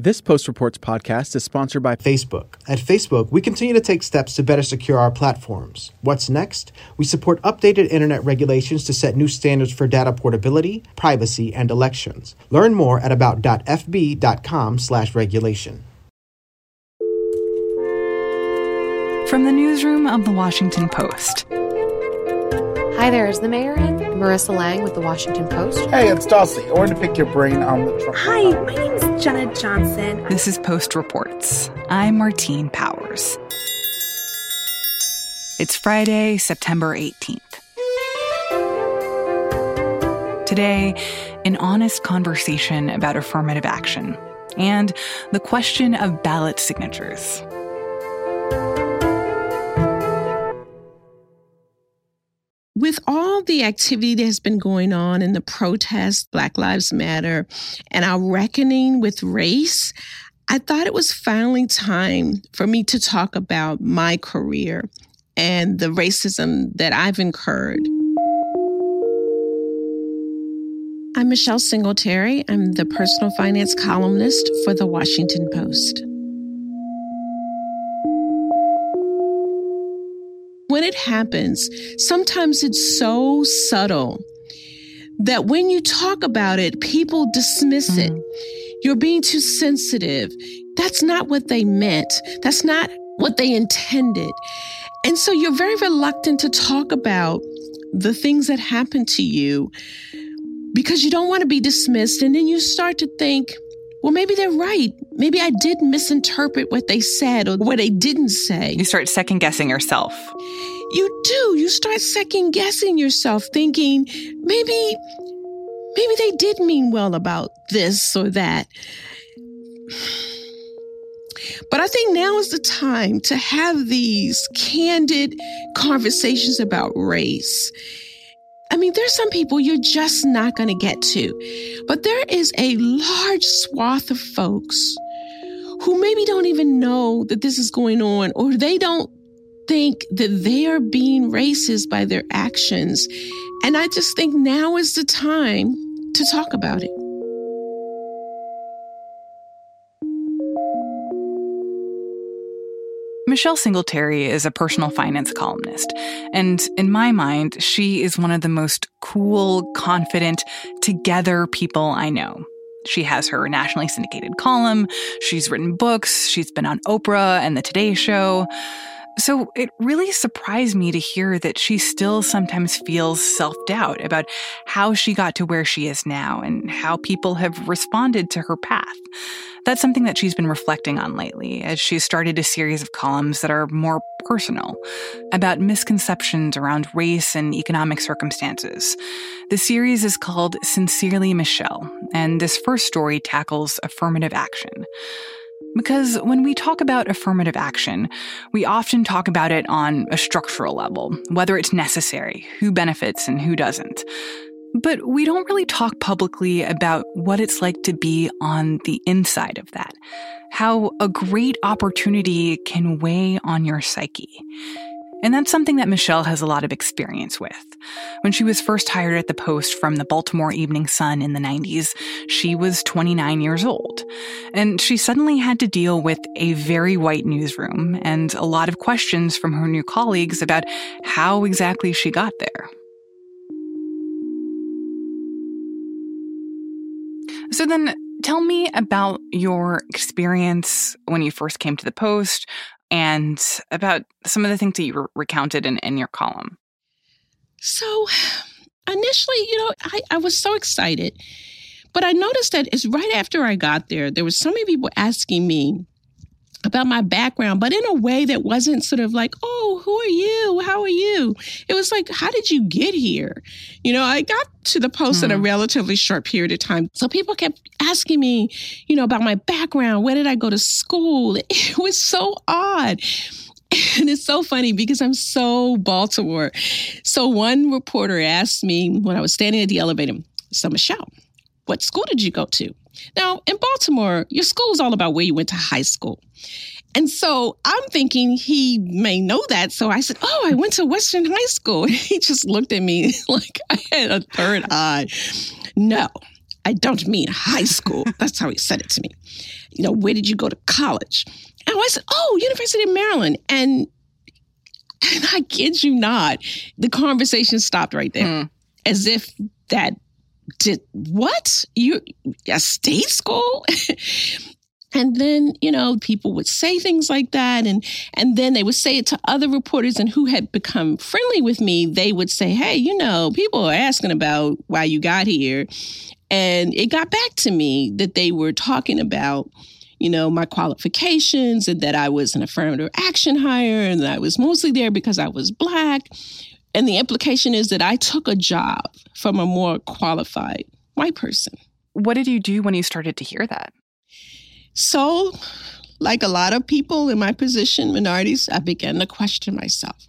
This Post Reports podcast is sponsored by Facebook. At Facebook, we continue to take steps to better secure our platforms. What's next? We support updated internet regulations to set new standards for data portability, privacy, and elections. Learn more at about.fb.com/regulation. From the newsroom of the Washington Post. Hi there, is the mayor in? Marissa Lang with the Washington Post. Hey, it's Dulcie. I wanted to pick your brain on the Trump. Hi, my name is Jenna Johnson. This is Post Reports. I'm Martine Powers. It's Friday, September 18th. Today, an honest conversation about affirmative action and the question of ballot signatures. With all the activity that has been going on in the protests, Black Lives Matter, and our reckoning with race, I thought it was finally time for me to talk about my career and the racism that I've incurred. I'm Michelle Singletary. I'm the personal finance columnist for the Washington Post. When it happens, sometimes it's so subtle that when you talk about it, people dismiss mm-hmm. it. You're being too sensitive. That's not what they meant. That's not what they intended. And so you're very reluctant to talk about the things that happened to you because you don't want to be dismissed. And then you start to think, well, maybe they're right. Maybe I did misinterpret what they said or what they didn't say. You start second guessing yourself. You do. You start second guessing yourself, thinking maybe, maybe they did mean well about this or that. But I think now is the time to have these candid conversations about race I mean, there's some people you're just not going to get to, but there is a large swath of folks who maybe don't even know that this is going on, or they don't think that they are being racist by their actions. And I just think now is the time to talk about it. Michelle Singletary is a personal finance columnist, and in my mind, she is one of the most cool, confident, together people I know. She has her nationally syndicated column, she's written books, she's been on Oprah and The Today Show. So it really surprised me to hear that she still sometimes feels self doubt about how she got to where she is now and how people have responded to her path. That's something that she's been reflecting on lately as she's started a series of columns that are more personal about misconceptions around race and economic circumstances. The series is called Sincerely Michelle, and this first story tackles affirmative action. Because when we talk about affirmative action, we often talk about it on a structural level, whether it's necessary, who benefits and who doesn't. But we don't really talk publicly about what it's like to be on the inside of that, how a great opportunity can weigh on your psyche. And that's something that Michelle has a lot of experience with. When she was first hired at the Post from the Baltimore Evening Sun in the 90s, she was 29 years old. And she suddenly had to deal with a very white newsroom and a lot of questions from her new colleagues about how exactly she got there. So then, tell me about your experience when you first came to the Post and about some of the things that you recounted in, in your column. So, initially, you know, I, I was so excited, but I noticed that right after I got there, there was so many people asking me, about my background, but in a way that wasn't sort of like, oh, who are you? How are you? It was like, how did you get here? You know, I got to the post mm. in a hmm. relatively short period of time. So people kept asking me, you know, about my background. Where did I go to school? It was so odd. And it's so funny because I'm so Baltimore. So one reporter asked me when I was standing at the elevator, so Michelle, what school did you go to? Now, in Baltimore, your school is all about where you went to high school. And so I'm thinking he may know that. So I said, Oh, I went to Western High School. And he just looked at me like I had a third eye. No, I don't mean high school. That's how he said it to me. You know, where did you go to college? And I said, oh, University of Maryland. And, and I kid you not, the conversation stopped right there. Hmm. As if that did what? You a state school? and then you know people would say things like that and and then they would say it to other reporters and who had become friendly with me they would say hey you know people are asking about why you got here and it got back to me that they were talking about you know my qualifications and that i was an affirmative action hire and that i was mostly there because i was black and the implication is that i took a job from a more qualified white person. What did you do when you started to hear that? So, like a lot of people in my position, minorities, I began to question myself.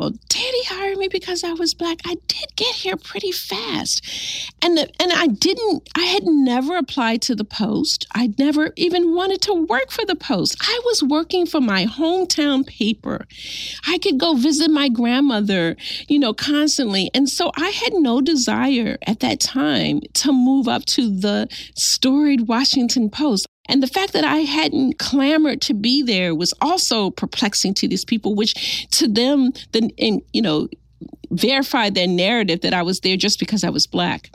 Well, did he hire me because I was black? I did get here pretty fast. And and I didn't I had never applied to the post. I never even wanted to work for the post. I was working for my hometown paper. I could go visit my grandmother, you know, constantly. And so I had no desire at that time to move up to the storied Washington Post. And the fact that I hadn't clamored to be there was also perplexing to these people, which to them, the, and, you know, verified their narrative that I was there just because I was black.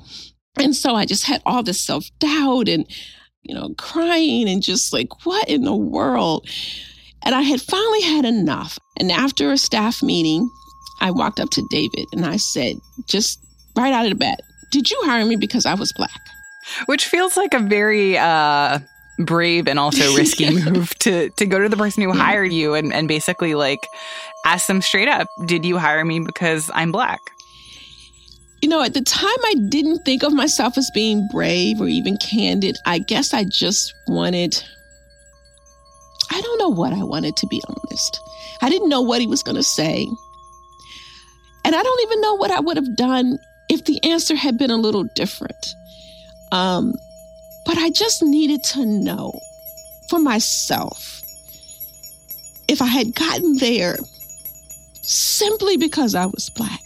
And so I just had all this self doubt and, you know, crying and just like, what in the world? And I had finally had enough. And after a staff meeting, I walked up to David and I said, just right out of the bat, did you hire me because I was black? Which feels like a very uh, brave and also risky move to to go to the person who hired you and, and basically like ask them straight up, did you hire me because I'm black? You know, at the time I didn't think of myself as being brave or even candid. I guess I just wanted I don't know what I wanted to be honest. I didn't know what he was going to say. And I don't even know what I would have done if the answer had been a little different. Um, but I just needed to know for myself if I had gotten there simply because I was black.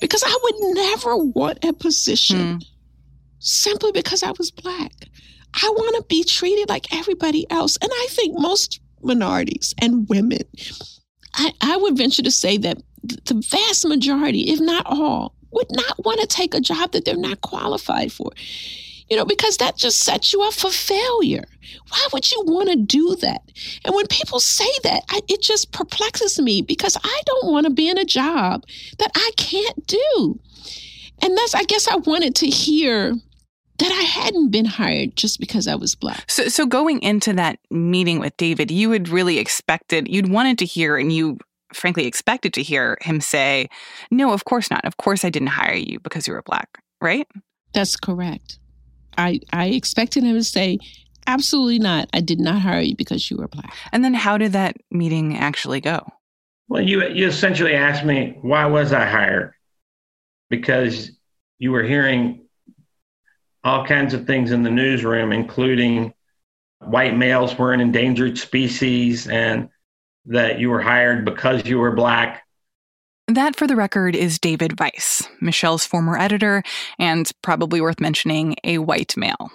Because I would never want a position mm. simply because I was black. I want to be treated like everybody else. And I think most minorities and women, I, I would venture to say that the vast majority, if not all, would not want to take a job that they're not qualified for you know, because that just sets you up for failure. Why would you want to do that? And when people say that, I, it just perplexes me because I don't want to be in a job that I can't do. And that's, I guess, I wanted to hear that I hadn't been hired just because I was black. So, so going into that meeting with David, you had really expected, you'd wanted to hear, and you frankly expected to hear him say, No, of course not. Of course I didn't hire you because you were black, right? That's correct. I, I expected him to say, absolutely not. I did not hire you because you were black. And then how did that meeting actually go? Well, you you essentially asked me why was I hired? Because you were hearing all kinds of things in the newsroom, including white males were an endangered species and that you were hired because you were black. That, for the record, is David Vise, Michelle's former editor, and probably worth mentioning, a white male.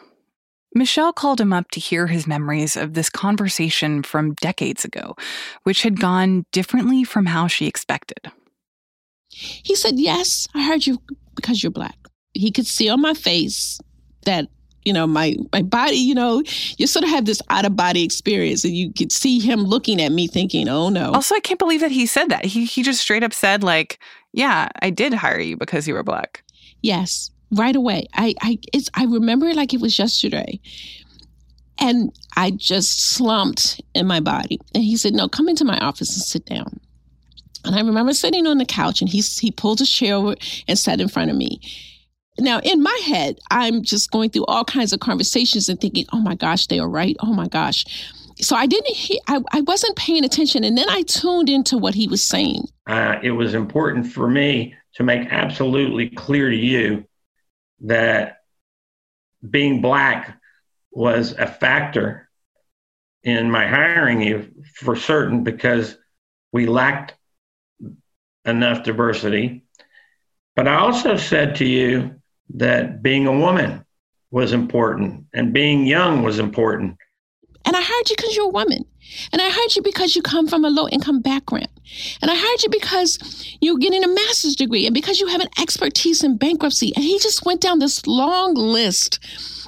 Michelle called him up to hear his memories of this conversation from decades ago, which had gone differently from how she expected. He said, Yes, I heard you because you're black. He could see on my face that you know my my body you know you sort of have this out of body experience and you could see him looking at me thinking oh no. Also i can't believe that he said that. He he just straight up said like yeah i did hire you because you were black. Yes right away. I i it's i remember it like it was yesterday. And i just slumped in my body. And he said no come into my office and sit down. And i remember sitting on the couch and he he pulled a chair over and sat in front of me now, in my head, I'm just going through all kinds of conversations and thinking, oh my gosh, they are right. Oh my gosh. So I didn't I, I wasn't paying attention. And then I tuned into what he was saying. Uh, it was important for me to make absolutely clear to you that being black was a factor in my hiring you for certain because we lacked enough diversity. But I also said to you that being a woman was important and being young was important. And I hired you because you're a woman. And I hired you because you come from a low income background. And I hired you because you're getting a master's degree and because you have an expertise in bankruptcy. And he just went down this long list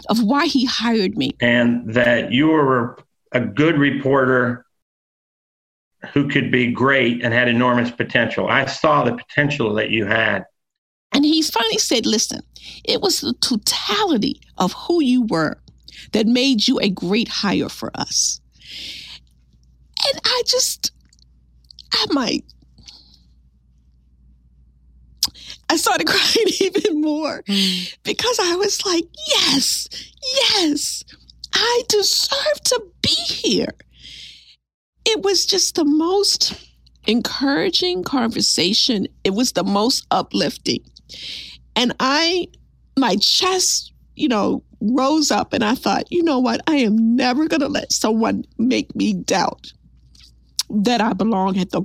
of why he hired me. And that you were a good reporter who could be great and had enormous potential. I saw the potential that you had. And he finally said, listen, it was the totality of who you were that made you a great hire for us. And I just, I might, I started crying even more mm. because I was like, yes, yes, I deserve to be here. It was just the most encouraging conversation. It was the most uplifting. And I, my chest, you know, rose up and I thought, you know what? I am never going to let someone make me doubt that I belong at the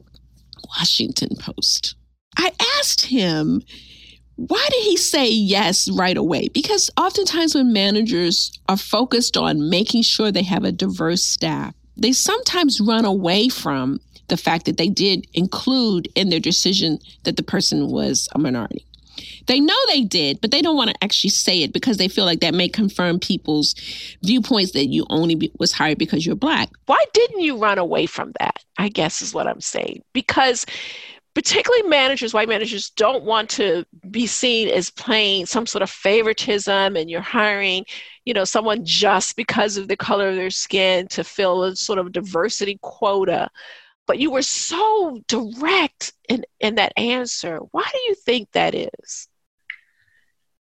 Washington Post. I asked him, why did he say yes right away? Because oftentimes when managers are focused on making sure they have a diverse staff, they sometimes run away from the fact that they did include in their decision that the person was a minority. They know they did, but they don't want to actually say it because they feel like that may confirm people's viewpoints that you only be, was hired because you're black. Why didn't you run away from that? I guess is what I'm saying. Because particularly managers, white managers don't want to be seen as playing some sort of favoritism and you're hiring, you know, someone just because of the color of their skin to fill a sort of diversity quota. But you were so direct in, in that answer. Why do you think that is?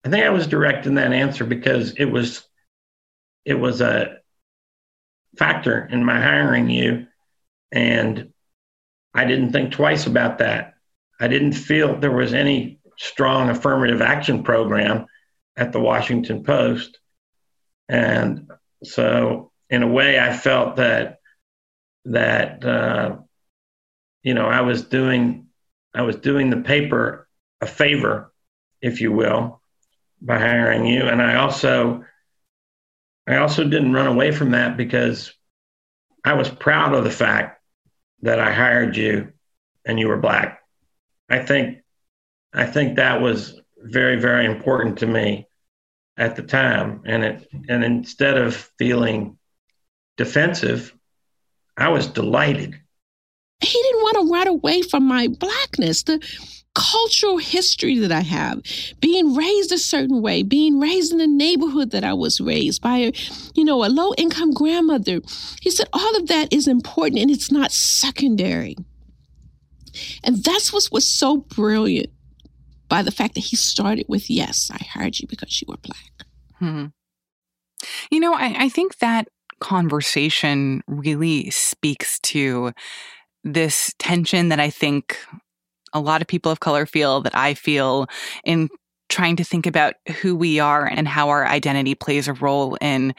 I think I was direct in that answer because it was it was a factor in my hiring you and I didn't think twice about that. I didn't feel there was any strong affirmative action program at the Washington Post. And so in a way I felt that that uh, you know I was doing I was doing the paper a favor, if you will, by hiring you. And I also, I also didn't run away from that because I was proud of the fact that I hired you and you were black. I think, I think that was very, very important to me at the time. And it, and instead of feeling defensive, I was delighted. He didn't want to run away from my blackness. The cultural history that I have, being raised a certain way, being raised in the neighborhood that I was raised by a, you know, a low income grandmother. He said all of that is important and it's not secondary. And that's what was so brilliant by the fact that he started with, yes, I hired you because you were black. Hmm. You know, I, I think that conversation really speaks to this tension that I think a lot of people of color feel, that I feel in trying to think about who we are and how our identity plays a role in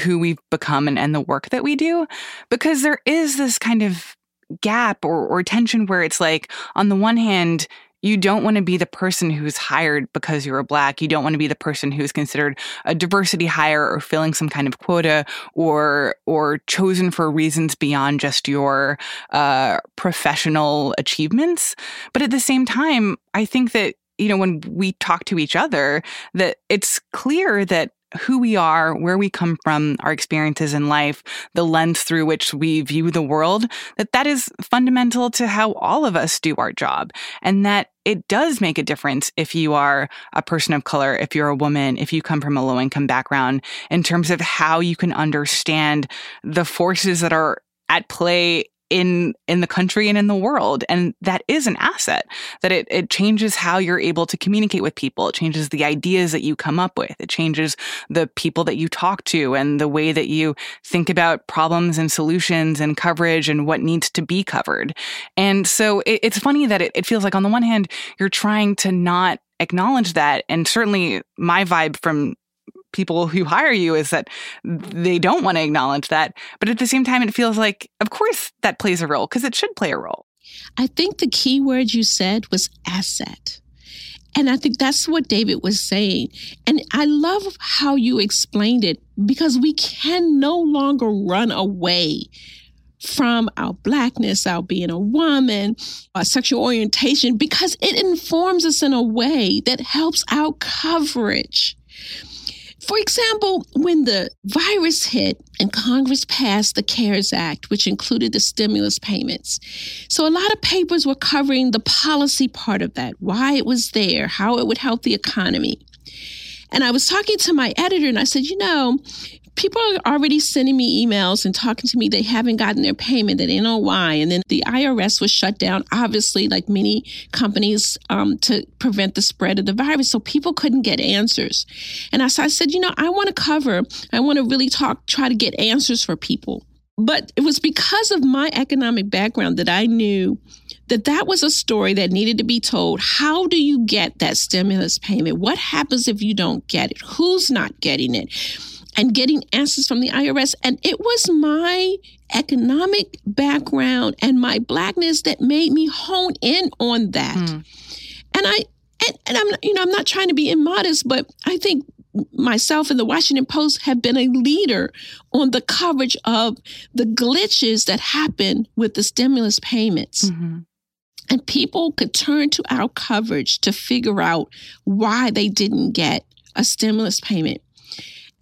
who we've become and, and the work that we do. Because there is this kind of gap or, or tension where it's like, on the one hand, you don't want to be the person who's hired because you're a black. You don't want to be the person who's considered a diversity hire or filling some kind of quota or or chosen for reasons beyond just your uh, professional achievements. But at the same time, I think that you know when we talk to each other that it's clear that who we are, where we come from, our experiences in life, the lens through which we view the world, that that is fundamental to how all of us do our job. And that it does make a difference if you are a person of color, if you're a woman, if you come from a low income background in terms of how you can understand the forces that are at play in in the country and in the world. And that is an asset that it, it changes how you're able to communicate with people. It changes the ideas that you come up with. It changes the people that you talk to and the way that you think about problems and solutions and coverage and what needs to be covered. And so it, it's funny that it, it feels like on the one hand you're trying to not acknowledge that. And certainly my vibe from people who hire you is that they don't want to acknowledge that. But at the same time, it feels like, of course, that plays a role because it should play a role. I think the key word you said was asset. And I think that's what David was saying. And I love how you explained it because we can no longer run away from our blackness, our being a woman, our sexual orientation, because it informs us in a way that helps our coverage. For example, when the virus hit and Congress passed the CARES Act, which included the stimulus payments. So a lot of papers were covering the policy part of that, why it was there, how it would help the economy. And I was talking to my editor and I said, you know, people are already sending me emails and talking to me. They haven't gotten their payment. They don't know why. And then the IRS was shut down, obviously, like many companies, um, to prevent the spread of the virus. So people couldn't get answers. And as I said, you know, I want to cover, I want to really talk, try to get answers for people. But it was because of my economic background that I knew that that was a story that needed to be told. How do you get that stimulus payment? What happens if you don't get it? Who's not getting it? And getting answers from the IRS. And it was my economic background and my blackness that made me hone in on that. Mm. And I and, and I'm you know I'm not trying to be immodest, but I think myself and the Washington Post have been a leader on the coverage of the glitches that happen with the stimulus payments. Mm-hmm. And people could turn to our coverage to figure out why they didn't get a stimulus payment.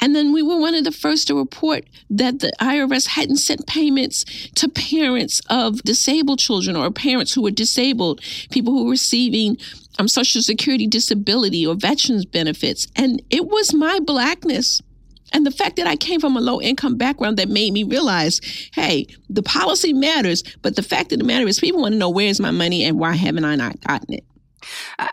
And then we were one of the first to report that the IRS hadn't sent payments to parents of disabled children or parents who were disabled, people who were receiving um, Social Security disability or veterans benefits. And it was my blackness and the fact that I came from a low income background that made me realize, hey, the policy matters, but the fact of the matter is people want to know where's my money and why haven't I not gotten it?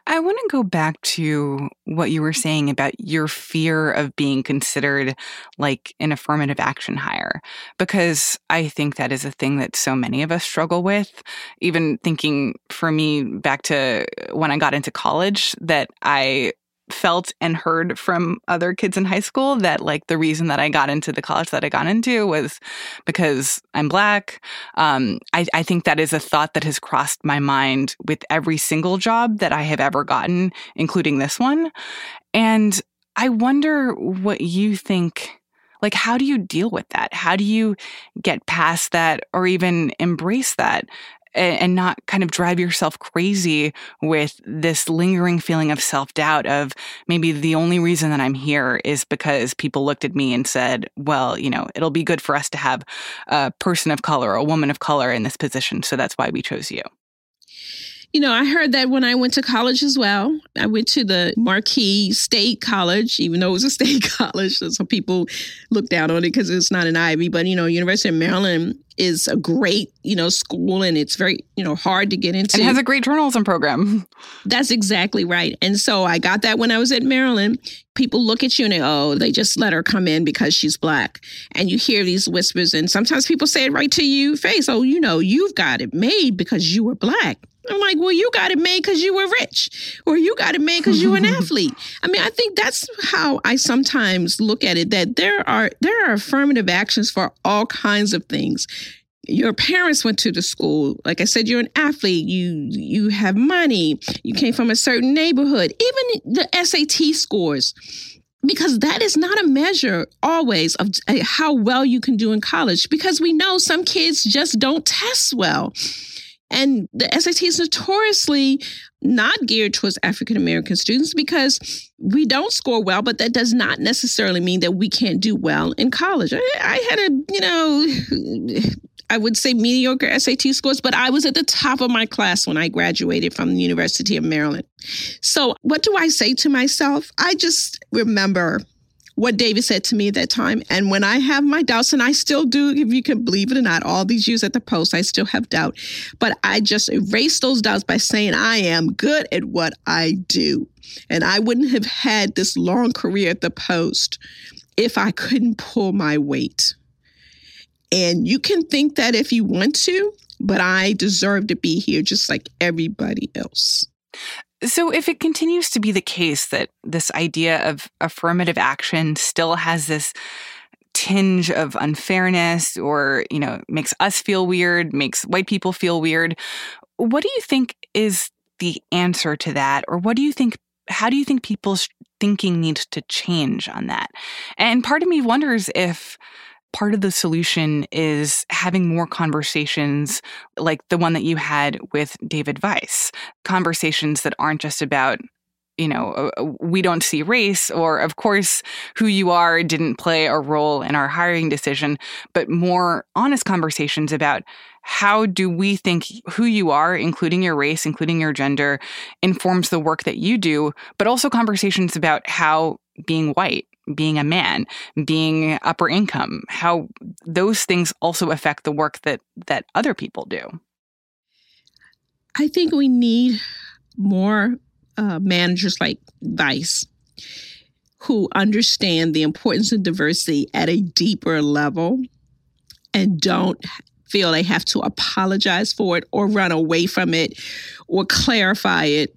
I want to go back to what you were saying about your fear of being considered like an affirmative action hire, because I think that is a thing that so many of us struggle with. Even thinking for me back to uh, when I got into college, that I felt and heard from other kids in high school that like the reason that I got into the college that I got into was because I'm black. Um, I, I think that is a thought that has crossed my mind with every single job that I have ever gotten, including this one. And I wonder what you think like how do you deal with that how do you get past that or even embrace that and not kind of drive yourself crazy with this lingering feeling of self doubt of maybe the only reason that I'm here is because people looked at me and said, well, you know, it'll be good for us to have a person of color, a woman of color in this position. So that's why we chose you. You know, I heard that when I went to college as well. I went to the Marquis State College, even though it was a state college. So some people look down on it because it's not an Ivy. But, you know, University of Maryland is a great, you know, school and it's very, you know, hard to get into. And has a great journalism program. That's exactly right. And so I got that when I was at Maryland. People look at you and they, oh, they just let her come in because she's black. And you hear these whispers, and sometimes people say it right to you face. Oh, you know, you've got it made because you were black. I'm like, well, you got it made because you were rich, or you got it made because you were an athlete. I mean, I think that's how I sometimes look at it. That there are there are affirmative actions for all kinds of things. Your parents went to the school. Like I said, you're an athlete. You you have money. You came from a certain neighborhood. Even the SAT scores because that is not a measure always of eh, how well you can do in college because we know some kids just don't test well and the SAT is notoriously not geared towards African American students because we don't score well, but that does not necessarily mean that we can't do well in college. I, I had a, you know, I would say mediocre SAT scores, but I was at the top of my class when I graduated from the University of Maryland. So, what do I say to myself? I just remember what David said to me at that time. And when I have my doubts, and I still do, if you can believe it or not, all these years at the Post, I still have doubt. But I just erase those doubts by saying I am good at what I do. And I wouldn't have had this long career at the Post if I couldn't pull my weight. And you can think that if you want to, but I deserve to be here just like everybody else. So, if it continues to be the case that this idea of affirmative action still has this tinge of unfairness or, you know, makes us feel weird, makes white people feel weird, what do you think is the answer to that? Or what do you think how do you think people's thinking needs to change on that? And part of me wonders if part of the solution is having more conversations like the one that you had with David Vise, conversations that aren't just about you know, uh, uh, we don't see race, or of course, who you are didn't play a role in our hiring decision, but more honest conversations about how do we think who you are, including your race, including your gender, informs the work that you do, but also conversations about how being white, being a man, being upper income, how those things also affect the work that that other people do. I think we need more uh, managers like Vise who understand the importance of diversity at a deeper level and don't feel they have to apologize for it or run away from it or clarify it.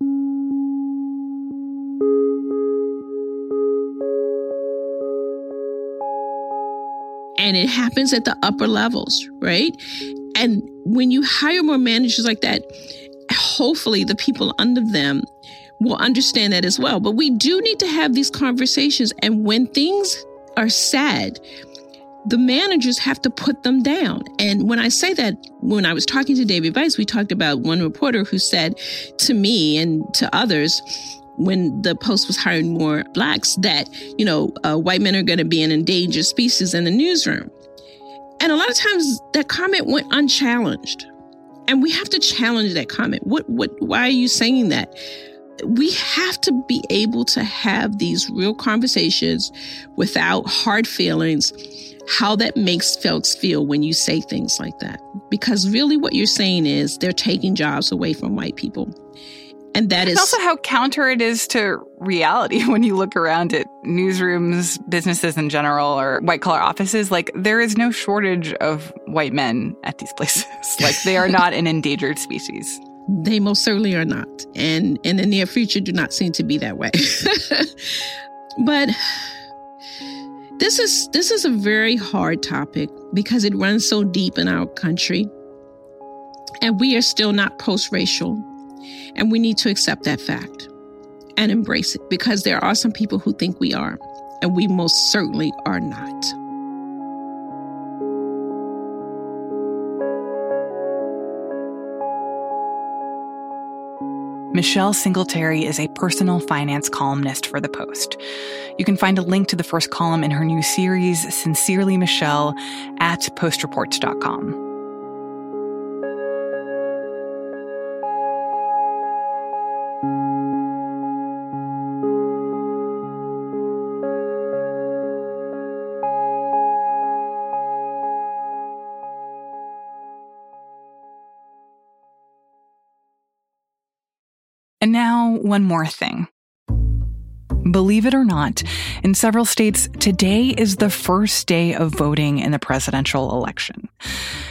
And it happens at the upper levels, right? And when you hire more managers like that, hopefully the people under them will understand that as well. But we do need to have these conversations. And when things are sad, the managers have to put them down. And when I say that, when I was talking to David Vise, we talked about one reporter who said to me and to others, when the Post was hiring more blacks, that, you know, uh, white men are going to be an endangered species in the newsroom. And a lot of times that comment went unchallenged. And we have to challenge that comment. What, what, why are you saying that? we have to be able to have these real conversations without hard feelings how that makes folks feel when you say things like that because really what you're saying is they're taking jobs away from white people and that is also how counter it is to reality when you look around at newsrooms businesses in general or white collar offices like there is no shortage of white men at these places like they are not an endangered species they most certainly are not. And in the near future do not seem to be that way. but this is this is a very hard topic because it runs so deep in our country. And we are still not post-racial. And we need to accept that fact and embrace it because there are some people who think we are, and we most certainly are not. Michelle Singletary is a personal finance columnist for The Post. You can find a link to the first column in her new series, Sincerely Michelle, at postreports.com. And now, one more thing. Believe it or not, in several states, today is the first day of voting in the presidential election.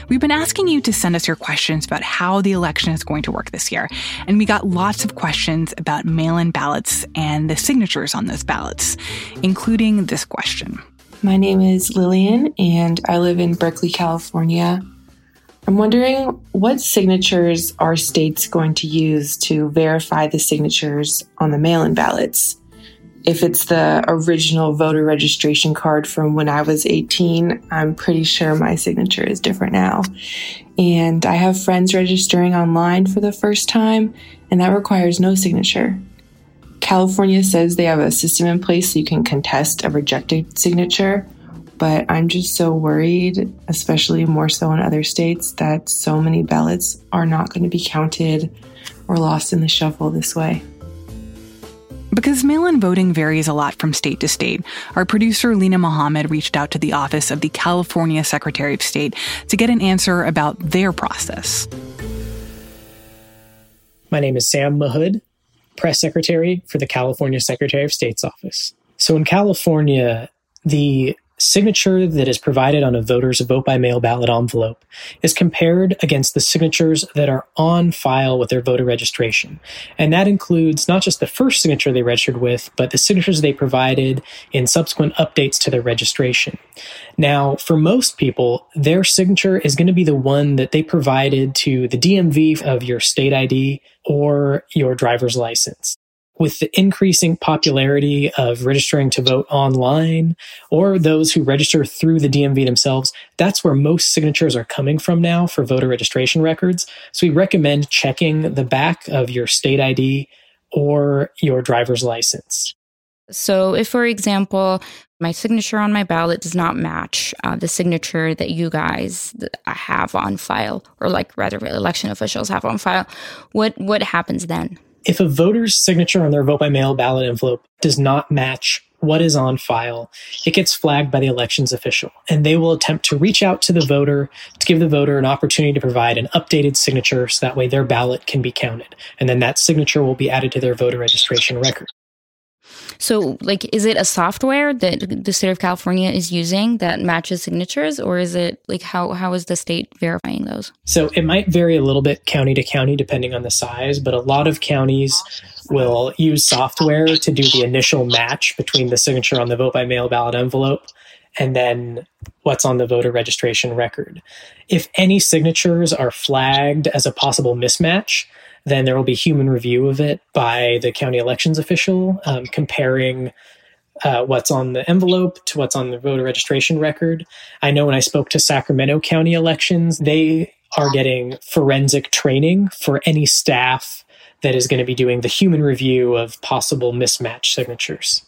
We've been asking you to send us your questions about how the election is going to work this year, and we got lots of questions about mail in ballots and the signatures on those ballots, including this question. My name is Lillian, and I live in Berkeley, California. I'm wondering what signatures are states going to use to verify the signatures on the mail in ballots? If it's the original voter registration card from when I was 18, I'm pretty sure my signature is different now. And I have friends registering online for the first time, and that requires no signature. California says they have a system in place so you can contest a rejected signature, but I'm just so worried, especially more so in other states, that so many ballots are not going to be counted or lost in the shuffle this way. Because mail in voting varies a lot from state to state, our producer Linah Mohammad reached out to the office of the California Secretary of State to get an answer about their process. My name is Sam Mahood, press secretary for the California Secretary of State's office. So in California, the signature that is provided on a voter's vote by mail ballot envelope is compared against the signatures that are on file with their voter registration. And that includes not just the first signature they registered with, but the signatures they provided in subsequent updates to their registration. Now, for most people, their signature is going to be the one that they provided to the DMV of your state ID or your driver's license. With the increasing popularity of registering to vote online or those who register through the DMV themselves, that's where most signatures are coming from now for voter registration records. So we recommend checking the back of your state ID or your driver's license. So, if, for example, my signature on my ballot does not match uh, the signature that you guys have on file, or like rather election officials have on file, what what happens then? If a voter's signature on their vote by mail ballot envelope does not match what is on file, it gets flagged by the elections official, and they will attempt to reach out to the voter to give the voter an opportunity to provide an updated signature so that way their ballot can be counted. And then that signature will be added to their voter registration record. So, like, is it a software that the state of California is using that matches signatures, or is it like how how is the state verifying those? So it might vary a little bit county to county depending on the size, but a lot of counties will use software to do the initial match between the signature on the vote by mail ballot envelope and then what's on the voter registration record. If any signatures are flagged as a possible mismatch, then there will be human review of it by the county elections official, um, comparing uh, what's on the envelope to what's on the voter registration record. I know when I spoke to Sacramento County elections, they are getting forensic training for any staff that is going to be doing the human review of possible mismatch signatures.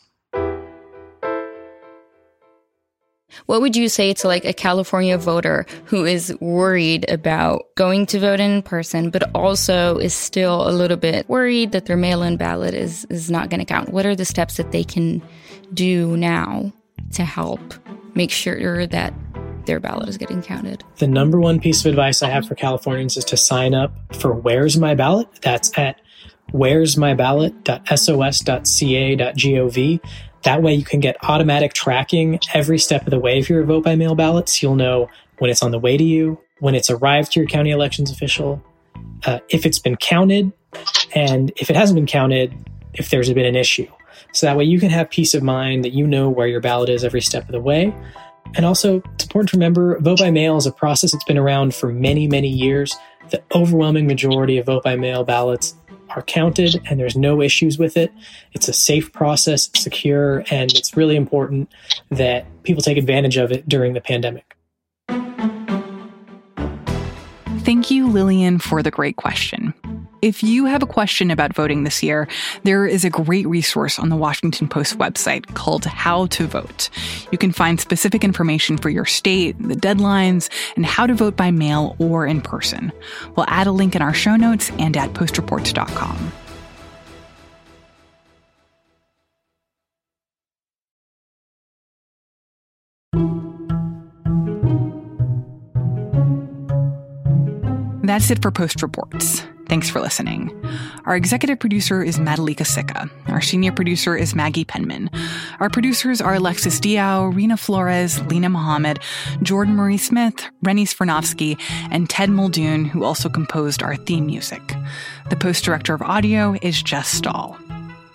What would you say to like a California voter who is worried about going to vote in person, but also is still a little bit worried that their mail in ballot is, is not going to count? What are the steps that they can do now to help make sure that their ballot is getting counted? The number one piece of advice I have for Californians is to sign up for Where's My Ballot. That's at where'smyballot.sos.ca.gov. That way, you can get automatic tracking every step of the way of your vote by mail ballots. You'll know when it's on the way to you, when it's arrived to your county elections official, uh, if it's been counted, and if it hasn't been counted, if there's been an issue. So that way, you can have peace of mind that you know where your ballot is every step of the way. And also, it's important to remember vote by mail is a process that's been around for many, many years. The overwhelming majority of vote by mail ballots are counted and there's no issues with it. It's a safe process, it's secure, and it's really important that people take advantage of it during the pandemic. Thank you, Lillian, for the great question. If you have a question about voting this year, there is a great resource on the Washington Post website called How to Vote. You can find specific information for your state, the deadlines, and how to vote by mail or in person. We'll add a link in our show notes and at postreports.com. That's it for Post Reports. Thanks for listening. Our executive producer is Madhulika Sikka. Our senior producer is Maggie Penman. Our producers are Alexis Diao, Reena Flores, Linah Mohammad, Jordan Marie Smith, Rennie Svirnovskiy, and Ted Muldoon, who also composed our theme music. The post director of audio is Jess Stahl.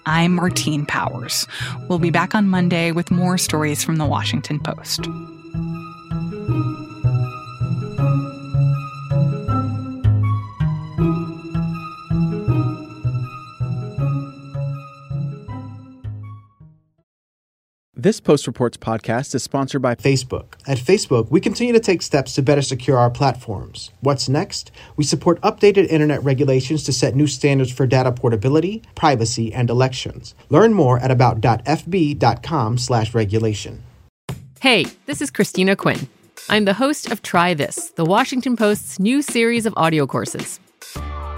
I'm Martine Powers. We'll be back on Monday with more stories from the Washington Post. This Post Reports podcast is sponsored by Facebook. At Facebook, we continue to take steps to better secure our platforms. What's next? We support updated internet regulations to set new standards for data portability, privacy, and elections. Learn more at about.fb.com/regulation. Hey, this is Christina Quinn. I'm the host of Try This, the Washington Post's new series of audio courses.